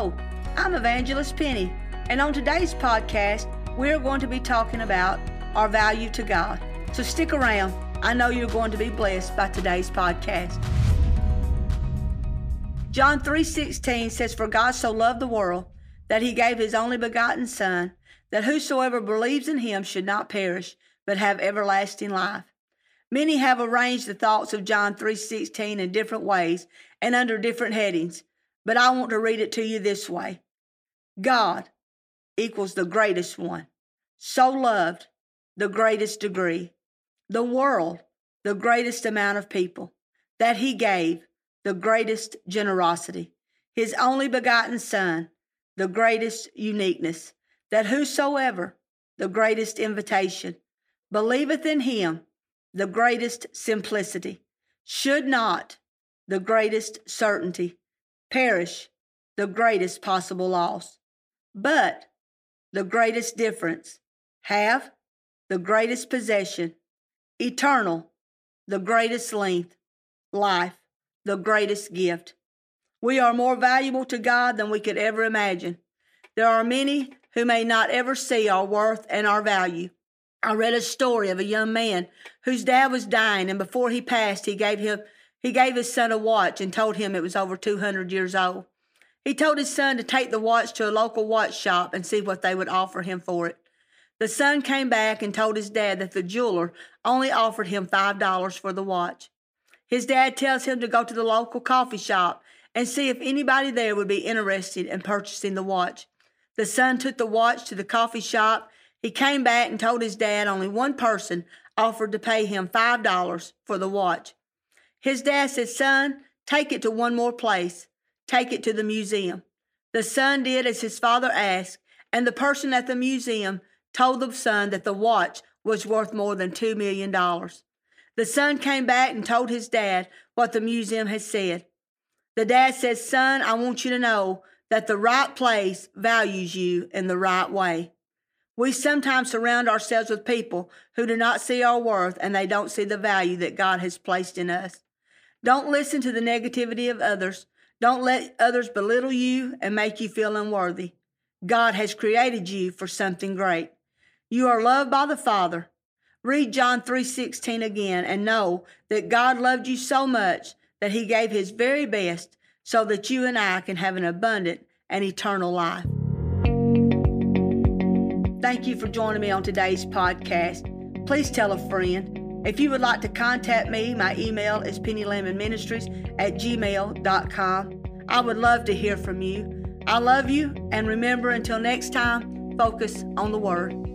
I'm Evangelist Penny, and on today's podcast, we're going to be talking about our value to God. So stick around. I know you're going to be blessed by today's podcast. John 3:16 says for God so loved the world that he gave his only begotten son that whosoever believes in him should not perish but have everlasting life. Many have arranged the thoughts of John 3:16 in different ways and under different headings, but I want to read it to you this way. God equals the greatest one. So loved, the greatest degree. The world, the greatest amount of people. That he gave, the greatest generosity. His only begotten Son, the greatest uniqueness. That whosoever, the greatest invitation, believeth in him, the greatest simplicity, should not, the greatest certainty, perish, the greatest possible loss, but the greatest difference, have the greatest possession, eternal, the greatest length, life, the greatest gift. We are more valuable to God than we could ever imagine. There are many who may not ever see our worth and our value. I read a story of a young man whose dad was dying, and before he passed, he gave him he gave his son a watch and told him it was over 200 years old. He told his son to take the watch to a local watch shop and see what they would offer him for it. The son came back and told his dad that the jeweler only offered him $5 for the watch. His dad tells him to go to the local coffee shop and see if anybody there would be interested in purchasing the watch. The son took the watch to the coffee shop. He came back and told his dad only one person offered to pay him $5 for the watch. His dad said, Son, take it to one more place. Take it to the museum. The son did as his father asked, and the person at the museum told the son that the watch was worth more than $2 million. The son came back and told his dad what the museum had said. The dad said, Son, I want you to know that the right place values you in the right way. We sometimes surround ourselves with people who do not see our worth and they don't see the value that God has placed in us. Don't listen to the negativity of others. Don't let others belittle you and make you feel unworthy. God has created you for something great. You are loved by the Father. Read John 3:16 again and know that God loved you so much that he gave his very best so that you and I can have an abundant and eternal life. Thank you for joining me on today's podcast. Please tell a friend. If you would like to contact me, my email is pennylemonministries at gmail.com. I would love to hear from you. I love you, and remember until next time, focus on the Word.